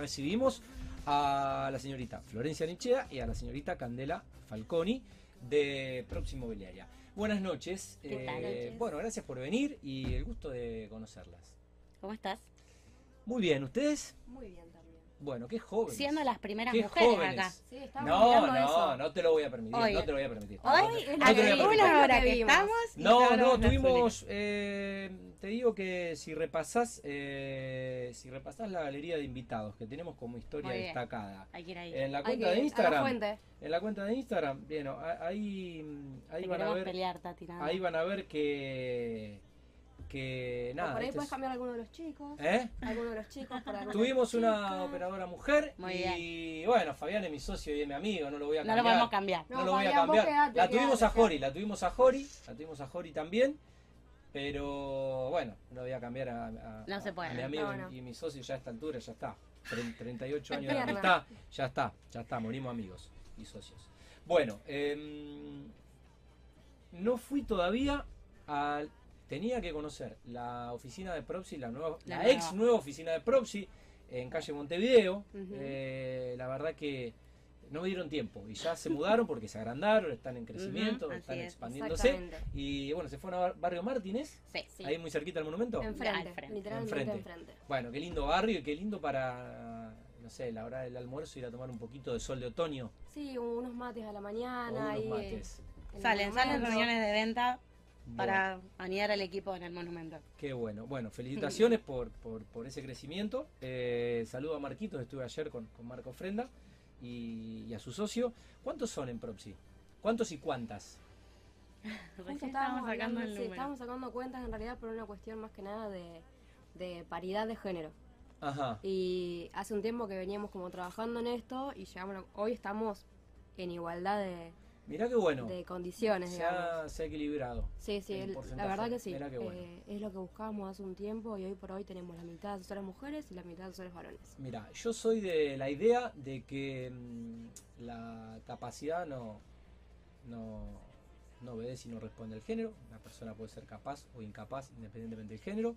recibimos a la señorita Florencia Nichea y a la señorita Candela Falconi de Próximo Mobiliaria. Buenas noches. ¿Qué tal, Eh, noches? bueno, gracias por venir y el gusto de conocerlas. ¿Cómo estás? Muy bien, ¿ustedes? Muy bien también. Bueno, qué jóvenes. Siendo las primeras Qué mujeres jóvenes. acá. Sí, No, no, eso. no te lo voy a permitir, Hoy. no te lo voy a permitir. Hoy, una hora que estamos. No, no, tuvimos, eh, te digo que si repasás, eh, si repasás la galería de invitados que tenemos como historia destacada Hay que ir ahí. en la Hay cuenta de la Instagram, en la cuenta de Instagram, bien, no, a- ahí, ahí Te van a ver, pelear, Tati. nada ahí van a ver que, que O nada, por ahí este puedes es- cambiar alguno de los chicos. ¿eh? Alguno de los chicos por Tuvimos una operadora mujer Muy y bueno, Fabián es mi socio y es mi amigo, no lo voy a No cambiar. lo podemos cambiar. No, No, lo voy a cambiar. quedate, la tuvimos quedate, a Jori, la tuvimos a Jori, la tuvimos a Jori también, pero bueno, no voy a cambiar a, a- No se puede. a mi amigo No, y- no. y mi socio ya a esta altura, ya está. Tre- 38 Es años de amistad, ya está, ya está, morimos amigos y socios. Bueno, em, no fui todavía al... Tenía que conocer la oficina de Proxy, la, nueva, La la, nueva. ex nueva oficina de Proxy en calle Montevideo. Eh, la verdad que no me dieron tiempo y ya se mudaron porque se agrandaron, están en crecimiento, están es, expandiéndose. Y bueno, se fueron a Bar- Barrio Martínez, Sí. Sí. ahí muy cerquita del monumento. Enfrente, literalmente Enfrente. enfrente. Bueno, qué lindo barrio y qué lindo para, no sé, la hora del almuerzo ir a tomar un poquito de sol de otoño. Sí, unos mates a la o mañana. unos mates. el Salen, salen reuniones de venta Bueno, para anidar al equipo en el monumento. qué bueno. Bueno, felicitaciones por, por, por ese crecimiento. Eh, saludo a Marquitos, estuve ayer con, con Marco Frenda y, y a su socio. ¿Cuántos son en Propsi? ¿Cuántos y cuántas? Justo estábamos, sacando sí, estábamos sacando cuentas en realidad por una cuestión más que nada de, de paridad de género. Ajá. Y hace un tiempo que veníamos como trabajando en esto y llegamos hoy estamos en igualdad de, Mirá qué bueno. de condiciones, Se digamos. ha, se ha equilibrado. Sí, sí, el la verdad que sí. Mirá qué bueno. Eh, es lo que buscábamos hace un tiempo y hoy por hoy tenemos la mitad de asesores mujeres y la mitad de asesores varones. Mira, yo soy de la idea de que mm, la capacidad no, no, no obedece y no responde al género. Una persona puede ser capaz o incapaz independientemente del género.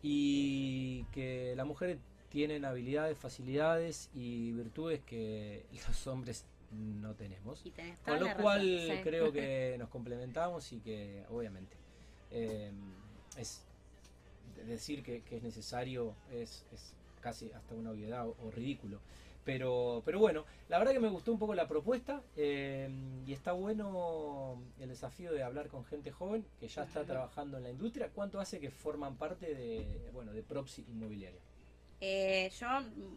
Y que las mujeres tienen habilidades, facilidades y virtudes que los hombres no tenemos. Y tenés toda Con lo cual razón. sí. creo que nos complementamos y que obviamente eh, es de- decir que, que es necesario es, es casi hasta una obviedad o, o ridículo. Pero, pero bueno, la verdad que me gustó un poco la propuesta eh, y está bueno el desafío de hablar con gente joven que ya está trabajando en la industria. ¿Cuánto hace que forman parte de, bueno, de Propsi Inmobiliaria? Eh, yo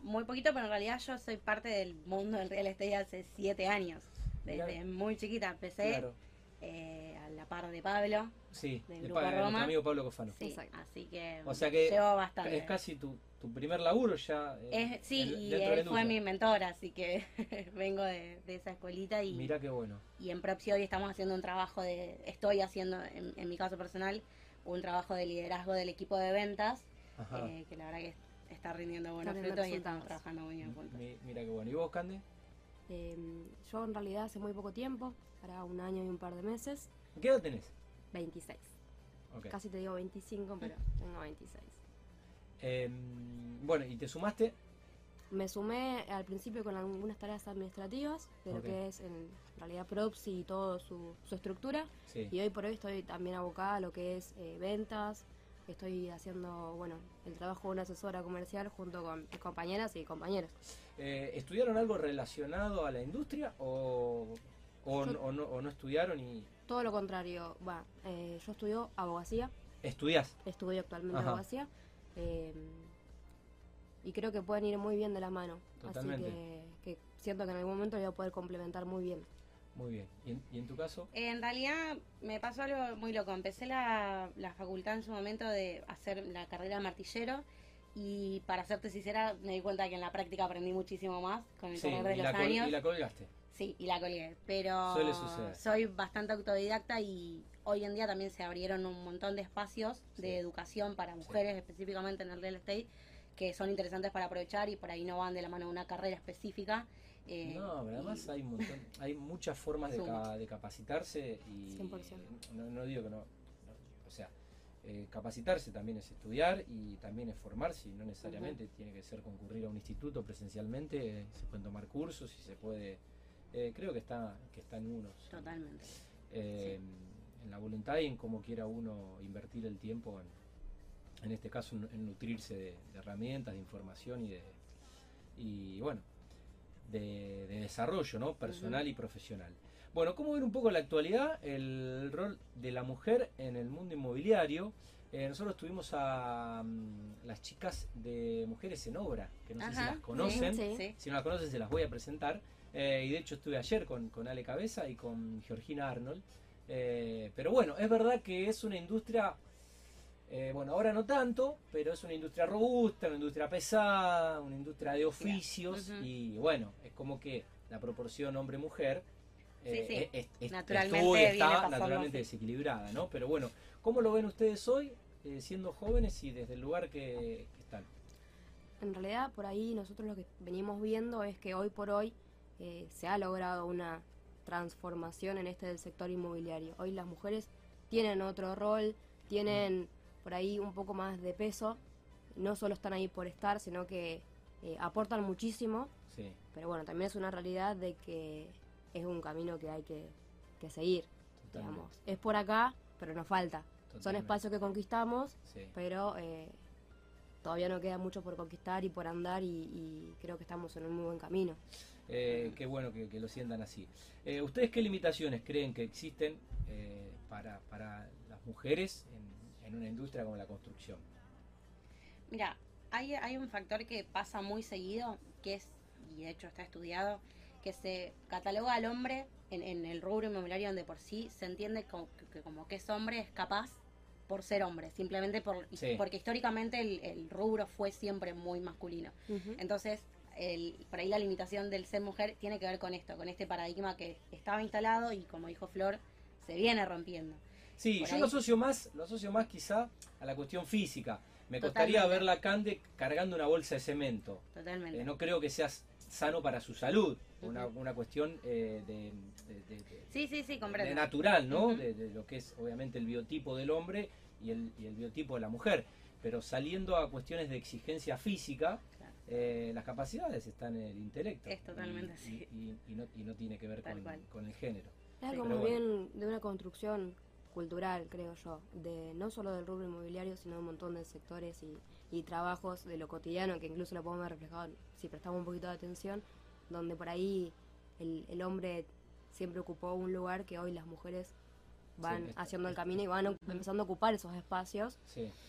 muy poquito, pero en realidad yo soy parte del mundo del real estate hace siete años. Desde muy chiquita empecé Claro, eh, a la par de Pablo. sí, Del de Grupo pa- Roma. amigo Pablo Cofano. Sí, Exacto. así que, O sea que llevo bastante. Es casi tu, tu primer laburo ya. eh, Es- sí, y él fue mi mentor, así que vengo de, de esa escuelita y, Mirá qué bueno. y en Propsi hoy estamos haciendo un trabajo de, estoy haciendo, en, en mi caso personal, un trabajo de liderazgo del equipo de ventas, Ajá. eh, que la verdad que está rindiendo buenos rindiendo frutos y estamos trabajando muy bien juntos. Mi- mira qué bueno. ¿Y vos, Cande? Eh, yo en realidad hace muy poco tiempo, para un año y un par de meses, ¿Qué edad tenés? 26. Ok. Casi te digo 25, pero tengo 26. Em, bueno, ¿y te sumaste? Me sumé al principio con algunas tareas administrativas de lo Ok. que es en realidad Props y todo su, su estructura. Sí. Y hoy por hoy estoy también abocada a lo que es eh, ventas. Estoy haciendo, bueno, el trabajo de una asesora comercial junto con mis compañeras y compañeros. Eh, ¿Estudiaron algo relacionado a la industria o, o, Yo- no- o no, o no estudiaron y Todo lo contrario, va, eh, yo estudio abogacía, estudiás? estudio actualmente Ajá. abogacía. eh, y creo que pueden ir muy bien de la mano. Totalmente. Así que, que siento que en algún momento voy a poder complementar muy bien. Muy bien. ¿Y en, y en tu caso? En realidad me pasó algo muy loco. Empecé la, la facultad en su momento de hacer la carrera de martillero y para serte sincera me di cuenta que en la práctica aprendí muchísimo más con el Sí, correr de los la, años. y la colgaste. Sí, y la colgué. Pero Suele suceder. soy bastante autodidacta y hoy en día también se abrieron un montón de espacios Sí. de educación para mujeres, específicamente en el real estate, que son interesantes para aprovechar y por ahí no van de la mano de una carrera específica. Eh, No, pero además hay un montón, hay muchas formas de, Suma. ca- de capacitarse y 100%. no, no digo que no, no, o sea, eh, capacitarse también es estudiar y también es formarse, y no necesariamente tiene que ser concurrir a un instituto presencialmente, se pueden tomar cursos y se puede, eh, creo que está, que está en uno. Totalmente. Eh, en la voluntad y en cómo quiera uno invertir el tiempo en, en este caso en, nutrirse de, herramientas, de información y de y bueno de, desarrollo ¿no? personal y profesional. Bueno, ¿cómo ver un poco la actualidad? El rol de la mujer en el mundo inmobiliario. Eh, nosotros tuvimos a mm, las chicas de Mujeres en Obra, que no sé si las conocen. Si no las conocen, se las voy a presentar. Eh, y de hecho estuve ayer con, con Ale Cabeza y con Georgina Arnold. Eh, pero bueno, es verdad que es una industria, bueno, ahora no tanto, pero es una industria robusta, una industria pesada, una industria de oficios. Y bueno, es como que la proporción hombre-mujer eh, naturalmente está naturalmente desequilibrada, ¿no? Pero bueno, ¿cómo lo ven ustedes hoy, eh, siendo jóvenes y desde el lugar que, están? En realidad, por ahí nosotros lo que venimos viendo es que hoy por hoy eh, se ha logrado una transformación en este del sector inmobiliario. Hoy las mujeres tienen otro rol, tienen por ahí un poco más de peso, no solo están ahí por estar, sino que aportan muchísimo. Pero bueno, también es una realidad de que es un camino que hay que, seguir. Digamos. Es por acá, pero nos falta. Son espacios que conquistamos, pero eh, todavía no queda mucho por conquistar y por andar y, creo que estamos en un muy buen camino. Eh, qué bueno que, lo sientan así. Eh, ¿Ustedes qué limitaciones creen que existen para, para, las mujeres en, en, una industria como la construcción? Mira, hay, hay un factor que pasa muy seguido, que es, y de hecho está estudiado, que se cataloga al hombre en, el rubro inmobiliario donde por sí se entiende como que, como que es hombre, es capaz por ser hombre, simplemente por, porque históricamente el, rubro fue siempre muy masculino. Entonces, el, por ahí la limitación del ser mujer tiene que ver con esto, con este paradigma que estaba instalado y como dijo Flor, se viene rompiendo. Sí, yo lo asocio más, lo asocio más quizá a la cuestión física. Me costaría ver la Cande cargando una bolsa de cemento. Totalmente. Eh, no creo que seas sano para su salud, una, una cuestión eh, de, sí, sí, sí, de natural, ¿no? de, lo que es obviamente el biotipo del hombre y el, y el biotipo de la mujer. Pero saliendo a cuestiones de exigencia física, eh, las capacidades están en el intelecto. Es totalmente así. Y, no, y no tiene que ver con, con, el género. Es algo muy bien de una construcción cultural, creo yo, de no solo del rubro inmobiliario, sino de un montón de sectores y, y trabajos de lo cotidiano, que incluso lo podemos ver reflejado si prestamos un poquito de atención, donde por ahí el, el hombre siempre ocupó un lugar que hoy las mujeres van haciendo el camino y van empezando a ocupar esos espacios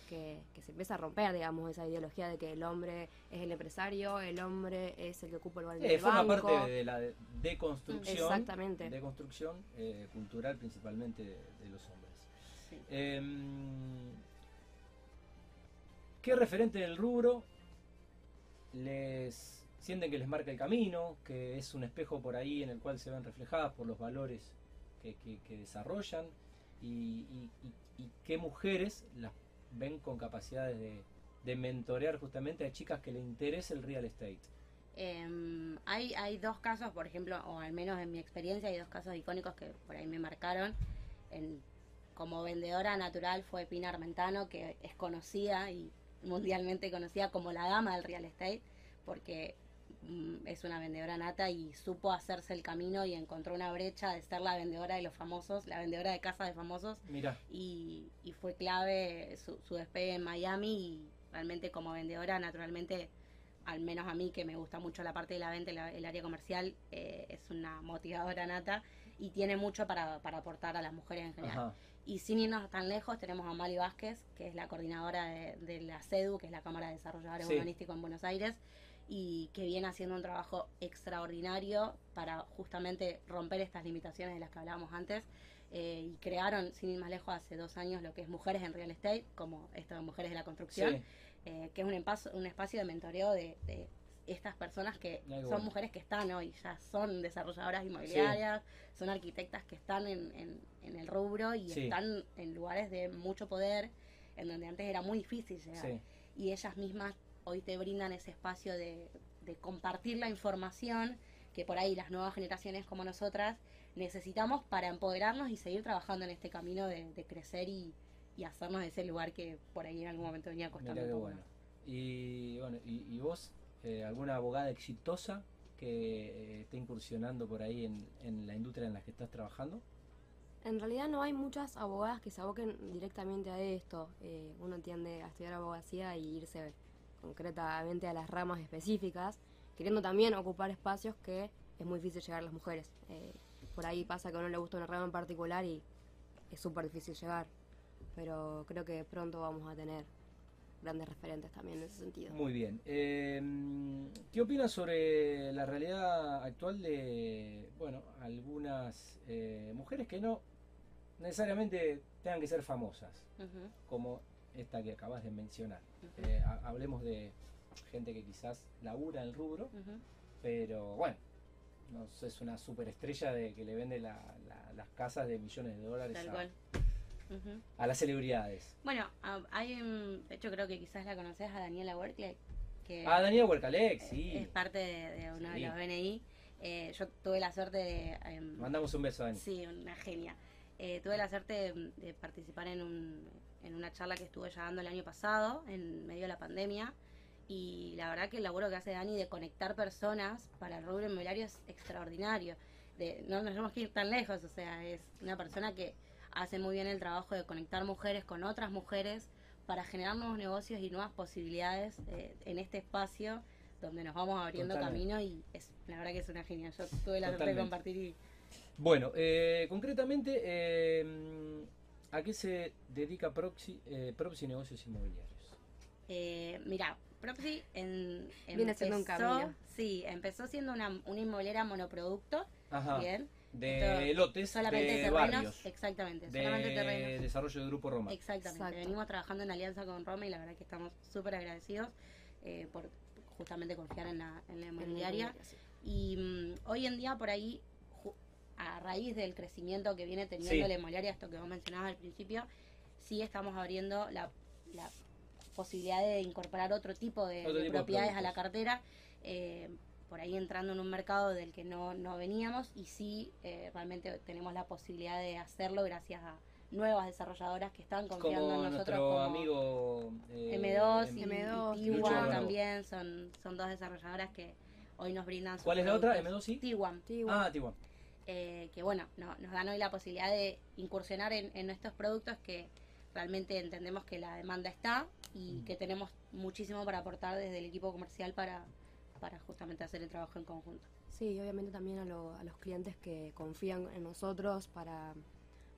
que, que, se empieza a romper, digamos, esa ideología de que el hombre es el empresario, el hombre es el que ocupa el lugar eh, forma parte de la deconstrucción, Exactamente. deconstrucción eh, cultural principalmente de, los hombres. Em, ¿Qué referente en el rubro les sienten que les marca el camino, que es un espejo por ahí en el cual se ven reflejadas por los valores que, desarrollan y, qué mujeres las ven con capacidades de, mentorear justamente a chicas que le interese el real estate? Em, hay, dos casos, por ejemplo, o al menos en mi experiencia, hay dos casos icónicos que por ahí me marcaron. Como vendedora natural fue Pina Armentano, que es conocida y mundialmente conocida como la dama del real estate, porque es una vendedora nata y supo hacerse el camino y encontró una brecha de ser la vendedora de los famosos, la vendedora de casa de famosos. Mira. Y, fue clave su, despegue en Miami y realmente como vendedora, naturalmente, al menos a mí que me gusta mucho la parte de la venta, el área comercial, eh, es una motivadora nata y tiene mucho para, aportar a las mujeres en general. Y sin irnos tan lejos, tenemos a Mali Vázquez, que es la coordinadora de, la CEDU, que es la Cámara de Desarrolladores Urbanísticos en Buenos Aires, y que viene haciendo un trabajo extraordinario para justamente romper estas limitaciones de las que hablábamos antes. Eh, y crearon, sin ir más lejos, hace dos años lo que es Mujeres en Real Estate, como esto de Mujeres de la Construcción, eh, que es un, un espacio de mentoreo de, estas personas que son mujeres que están hoy, ya son desarrolladoras inmobiliarias, son arquitectas que están en, en, el rubro y están en lugares de mucho poder, en donde antes era muy difícil llegar. Y ellas mismas hoy te brindan ese espacio de, de compartir la información que por ahí las nuevas generaciones como nosotras necesitamos para empoderarnos y seguir trabajando en este camino de, crecer y, y hacernos ese lugar que por ahí en algún momento venía costando. Qué bueno. Y bueno, y, y vos, eh, alguna abogada exitosa que eh, esté incursionando por ahí en, en la industria en la que estás trabajando? En realidad no hay muchas abogadas que se aboquen directamente a esto. Eh, uno tiende a estudiar abogacía y irse concretamente a las ramas específicas, queriendo también ocupar espacios que es muy difícil llegar a las mujeres. Eh, por ahí pasa que a uno le gusta una rama en particular y es súper difícil llegar. Pero creo que pronto vamos a tener grandes referentes también en ese sentido. Muy bien. Eh, ¿Qué opinas sobre la realidad actual de, bueno, algunas eh, mujeres que no necesariamente tengan que ser famosas, como esta que acabas de mencionar? Eh, ha- hablemos de gente que quizás labura el rubro, pero bueno, no es una superestrella de que le vende la- la- las casas de millones de dólares Tal a, cual. Ujú. a las celebridades. Bueno, hay un- de hecho creo que quizás la conoces a Daniela Werkley, que Ah, Daniela Huercalec, eh, sí. es parte de, de uno Sí. de los BNI. Eh, yo tuve la suerte de... em, Mandamos un beso a Dani. Sí, una genia. Eh, tuve la suerte de, de participar en, un, en una charla que estuve llevando el año pasado, en medio de la pandemia. Y la verdad que el laburo que hace Dani de conectar personas para el rubro inmobiliario es extraordinario. De, no nos tenemos que ir tan lejos, o sea, es una persona que hace muy bien el trabajo de conectar mujeres con otras mujeres para generar nuevos negocios y nuevas posibilidades eh, en este espacio donde nos vamos abriendo Totalmente. camino y es la verdad que es una genia. Yo tuve la suerte de compartir y Bueno, eh, concretamente, eh, ¿a qué se dedica Proxy, eh, Proxy Negocios Inmobiliarios? Eh, mira, Proxy en, Viene siendo un camino. Sí, empezó siendo una, una inmobiliaria monoproducto, Ajá. bien. De Esto- lotes, Solamente de terrenos, barrios, exactamente, de solamente terrenos. desarrollo de Grupo Roma. Exactamente. Exacto. Venimos trabajando en alianza con Roma y la verdad que estamos súper agradecidos eh, por justamente confiar en la, en la inmobiliaria. sí. Y mm, hoy en día por ahí, a raíz del crecimiento que viene teniendo Sí. la inmobiliaria, esto que vos mencionabas al principio, sí estamos abriendo la, la posibilidad de incorporar otro tipo de, Otro de tipo de propiedades a la cartera, eh, por ahí entrando en un mercado del que no, no veníamos y sí eh, realmente tenemos la posibilidad de hacerlo gracias a nuevas desarrolladoras que están confiando Como en nosotros nuestro como amigo eh, M2 y, M2, y Lucho T1 Bravo. también son, son dos desarrolladoras que hoy nos brindan ¿Cuál es la otra? productos. ¿M2 sí? T1, Sí, bueno, Ah. Eh, que bueno, no- nos dan hoy la posibilidad de incursionar en, en estos productos que realmente entendemos que la demanda está y Mm. que tenemos muchísimo para aportar desde el equipo comercial para, para justamente hacer el trabajo en conjunto. Sí, y obviamente también a, lo- a los clientes que confían en nosotros para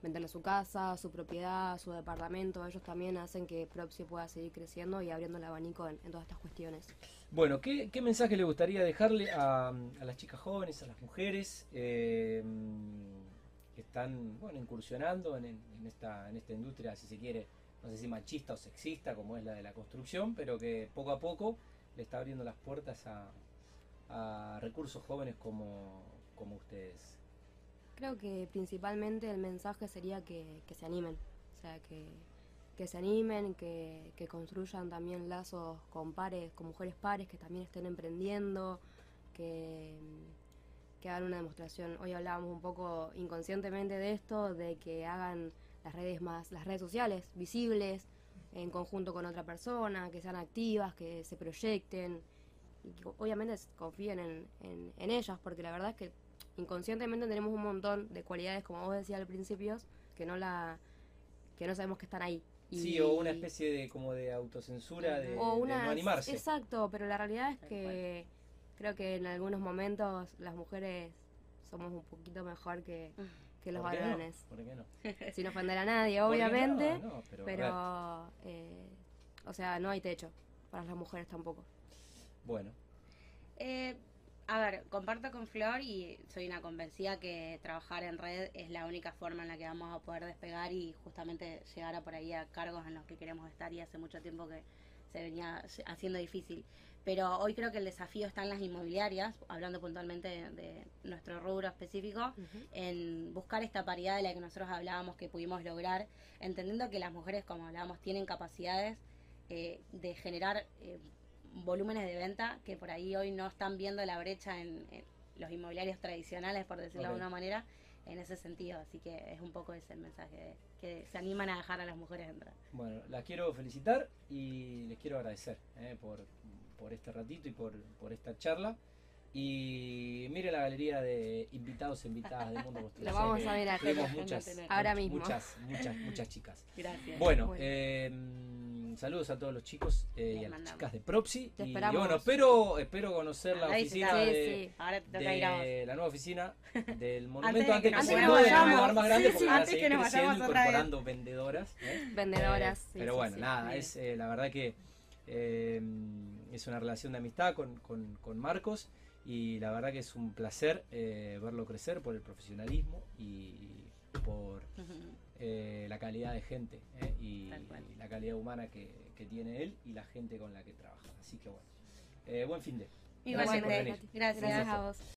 venderle su casa, su propiedad, su departamento. Ellos también hacen que Propsi pueda seguir creciendo y abriendo el abanico en, todas estas cuestiones. Bueno, ¿qué, mensaje le gustaría dejarle a, a las chicas jóvenes, a las mujeres eh, que están incursionando en, esta, industria, si se quiere, no sé si machista o sexista, como es la de la construcción, pero que poco a poco le está abriendo las puertas a, recursos jóvenes como ustedes? Creo que principalmente el mensaje sería que, que se animen, o sea, que, que se animen, que, que construyan también lazos con pares, con mujeres pares que también estén emprendiendo, que, que hagan una demostración. Hoy hablábamos un poco inconscientemente de esto, de que hagan las redes más, las redes sociales visibles en conjunto con otra persona, que sean activas, que se proyecten y que obviamente confíen en, en, en ellas, porque la verdad es que inconscientemente tenemos un montón de cualidades, como vos decías al principio, que no la que no sabemos que están ahí. Y- Sí, o una especie de como de autocensura de, o de una no animarse. Exacto, pero la realidad es que creo que en algunos momentos las mujeres somos un poquito mejor que, que los ¿Por qué no? varones. ¿Por qué no? Sin ofender a nadie, obviamente, No, pero, a ver, pero eh, o sea, no hay techo para las mujeres tampoco. bueno, Eh, a ver, comparto con Flor y soy una convencida que trabajar en red es la única forma en la que vamos a poder despegar y justamente llegar a por ahí a cargos en los que queremos estar y hace mucho tiempo que se venía haciendo difícil. Pero hoy creo que el desafío está en las inmobiliarias, hablando puntualmente de, de nuestro rubro específico, en buscar esta paridad de la que nosotros hablábamos que pudimos lograr, entendiendo que las mujeres, como hablábamos, tienen capacidades eh, de generar eh, volúmenes de venta que por ahí hoy no están viendo la brecha en, en los inmobiliarios tradicionales, por decirlo de alguna manera, en ese sentido. Así que es un poco ese el mensaje, de que se animan a dejar a las mujeres entrar. Bueno, las quiero felicitar y les quiero agradecer eh, por, por este ratito y por, por esta charla. Y mire la galería de invitados e invitadas del mundo. Lo vamos a muchas, tener. Ahora much- mismo. Muchas, muchas, muchas chicas. Gracias. Bueno, Bueno. eh, saludos a todos los chicos eh, y a las chicas de Propsi. Te y, esperamos. bueno, espero, espero conocer la oficina. Sí, de, sí. Ahora te de la nueva oficina del de monumento que antes que, nos vayamos. Antes más grande porque antes que nos vayamos otra vez. incorporando vendedoras. ¿eh? Vendedoras. Sí, pero bueno, nada, es eh, la verdad que eh, es una relación de amistad con, con- con Marcos y la verdad que es un placer eh, verlo crecer por el profesionalismo y por Ujú. Eh, la calidad de gente eh, y, la calidad humana que, que tiene él y la gente con la que trabaja. Así que bueno, eh, buen fin de. Igualmente. Gracias. Gracias a vos.